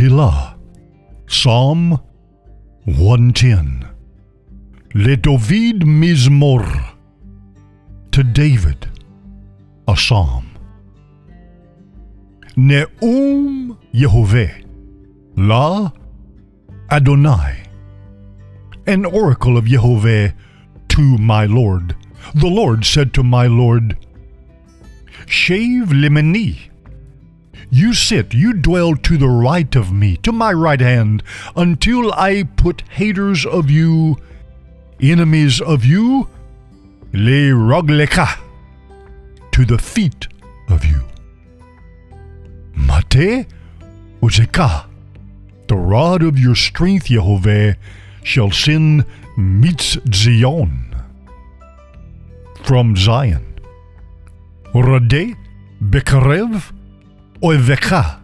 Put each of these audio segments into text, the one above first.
Tehillah, Psalm 110. LeDavid Mizmor, to David, a psalm. Neum Yehovah, La Adonai, an oracle of Yehovah to my Lord. The Lord said to my Lord, Shave limeni. You sit, you dwell to the right of me, to my right hand, until I put haters of you, enemies of you, le rogleka, to the feet of you. Mate uzeka, the rod of your strength, Yehovah, shall send mitz Zion from Zion. Rade Bekarev Oiveka.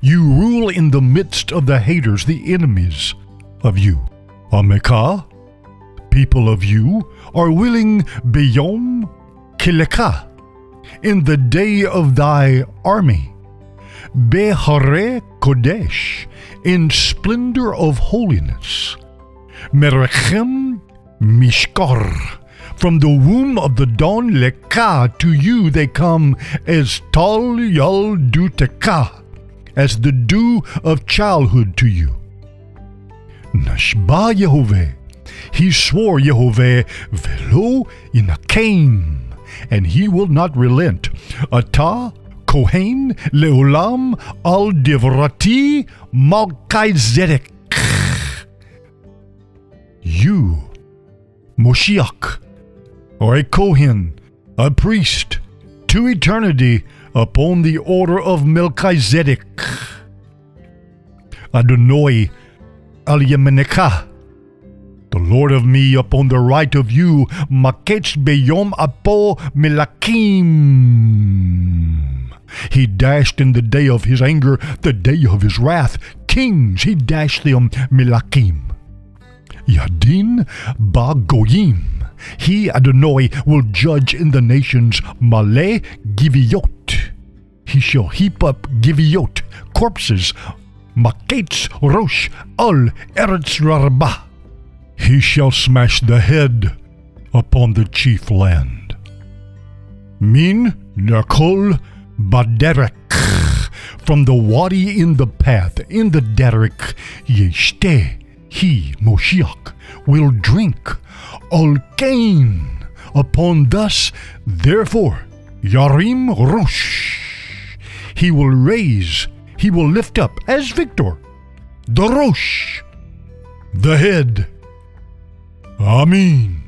You rule in the midst of the haters, the enemies of you. Ameka, people of you, are willing beyom kileka, in the day of thy army. Behare Kodesh, in splendor of holiness. Merechem Mishkar, from the womb of the dawn leka to you they come as tal yal du teka, as the dew of childhood to you. Nashba Yehovah, he swore Yehovah velo inakim, and he will not relent. Ata Kohen leolam al divrati malchizedek. You, Moshiach, or a Kohen, a priest, to eternity upon the order of Melchizedek. Adonai al Yemenekah, the Lord of me upon the right of you, Maketz beyom apo milakim. He dashed in the day of his anger, the day of his wrath, kings, he dashed them milakim. Yadin ba goyim. He, Adonai, will judge in the nations Male Giviot. He shall heap up Giviot, corpses, Maketz Rosh Al Eretz Rarbah. He shall smash the head upon the chief land. Min Nakol Baderek. From the wadi in the path, in the derek, Yeshte, he, Moshiach, will drink all gain upon thus, therefore, Yarim Rosh. He will raise, he will lift up as victor, the Rosh, the head. Amen.